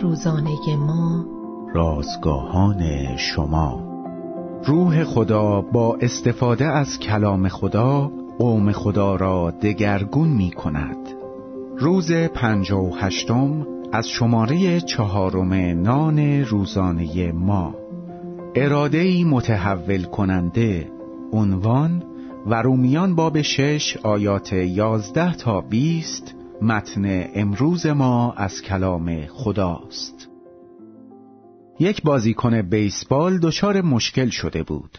روزانه ما. رازگاهان شما. روح خدا با استفاده از کلام خدا قوم خدا را دگرگون می کند روز پنج و هشتم از شماره چهارم نان روزانه ما. ارادهی متحول کننده عنوان و رومیان باب شش آیات یازده تا بیست متن امروز ما از کلام خداست یک بازیکن بیسبال دچار مشکل شده بود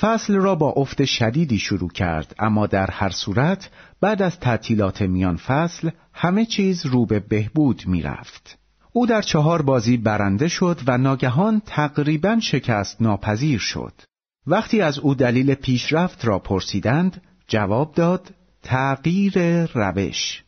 فصل را با افت شدیدی شروع کرد اما در هر صورت بعد از تعطیلات میان فصل همه چیز رو به بهبود می رفت. او در چهار بازی برنده شد و ناگهان تقریبا شکست ناپذیر شد. وقتی از او دلیل پیشرفت را پرسیدند جواب داد تغییر روش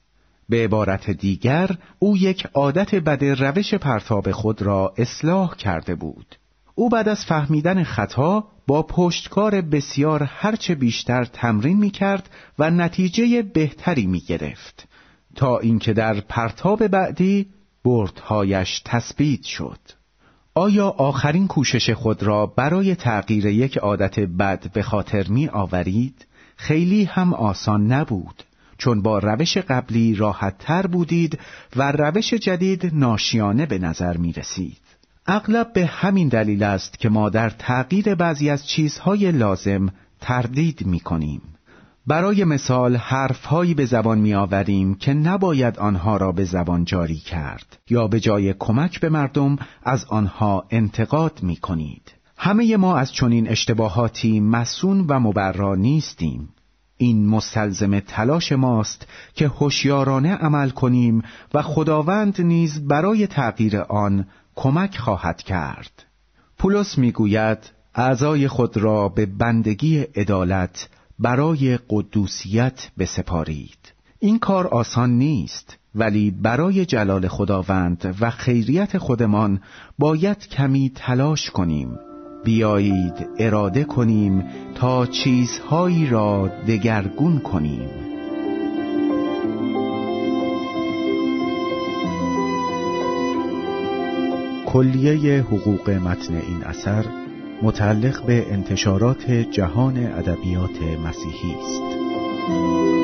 به عبارت دیگر او یک عادت بد روش پرتاب خود را اصلاح کرده بود. او بعد از فهمیدن خطا با پشتکار بسیار هرچه بیشتر تمرین می کرد و نتیجه بهتری می گرفت تا اینکه در پرتاب بعدی بردهایش تثبیت شد. آیا آخرین کوشش خود را برای تغییر یک عادت بد به خاطر می آورید؟ خیلی هم آسان نبود. چون با روش قبلی راحت تر بودید و روش جدید ناشیانه به نظر می رسید. اغلب به همین دلیل است که ما در تغییر بعضی از چیزهای لازم تردید می کنیم. برای مثال حرفهایی به زبان می آوریم که نباید آنها را به زبان جاری کرد یا به جای کمک به مردم از آنها انتقاد می کنید. همه ما از چنین اشتباهاتی مسون و مبرا نیستیم این مستلزم تلاش ماست که هوشیارانه عمل کنیم و خداوند نیز برای تغییر آن کمک خواهد کرد. پولس می‌گوید اعضای خود را به بندگی عدالت برای قدوسیت بسپارید. این کار آسان نیست ولی برای جلال خداوند و خیریت خودمان باید کمی تلاش کنیم. بیایید اراده کنیم تا چیزهایی را دگرگون کنیم کلیه حقوق متن این اثر متعلق به انتشارات جهان ادبیات مسیحی است.